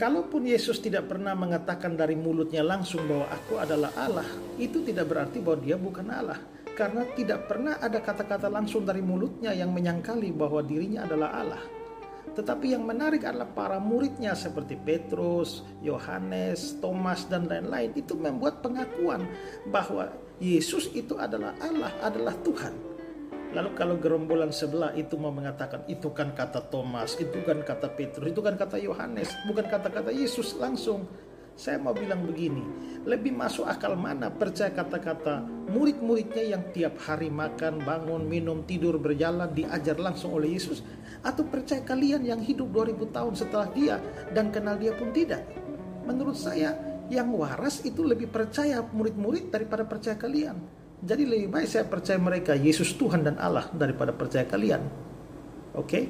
kalaupun Yesus tidak pernah mengatakan dari mulutnya langsung bahwa aku adalah Allah, itu tidak berarti bahwa dia bukan Allah. Karena tidak pernah ada kata-kata langsung dari mulutnya yang menyangkali bahwa dirinya adalah Allah. Tetapi yang menarik adalah para muridnya seperti Petrus, Yohanes, Thomas, dan lain-lain itu membuat pengakuan bahwa Yesus itu adalah Allah, adalah Tuhan. Lalu kalau gerombolan sebelah itu mau mengatakan itu kan kata Thomas, itu kan kata Petrus, itu kan kata Yohanes, bukan kata-kata Yesus langsung. Saya mau bilang begini, lebih masuk akal mana percaya kata-kata murid-muridnya yang tiap hari makan, bangun, minum, tidur, berjalan, diajar langsung oleh Yesus. Atau percaya kalian yang hidup 2000 tahun setelah dia dan kenal dia pun tidak. Menurut saya yang waras itu lebih percaya murid-murid daripada percaya kalian. Jadi lebih baik saya percaya mereka Yesus Tuhan dan Allah daripada percaya kalian. Oke? Okay?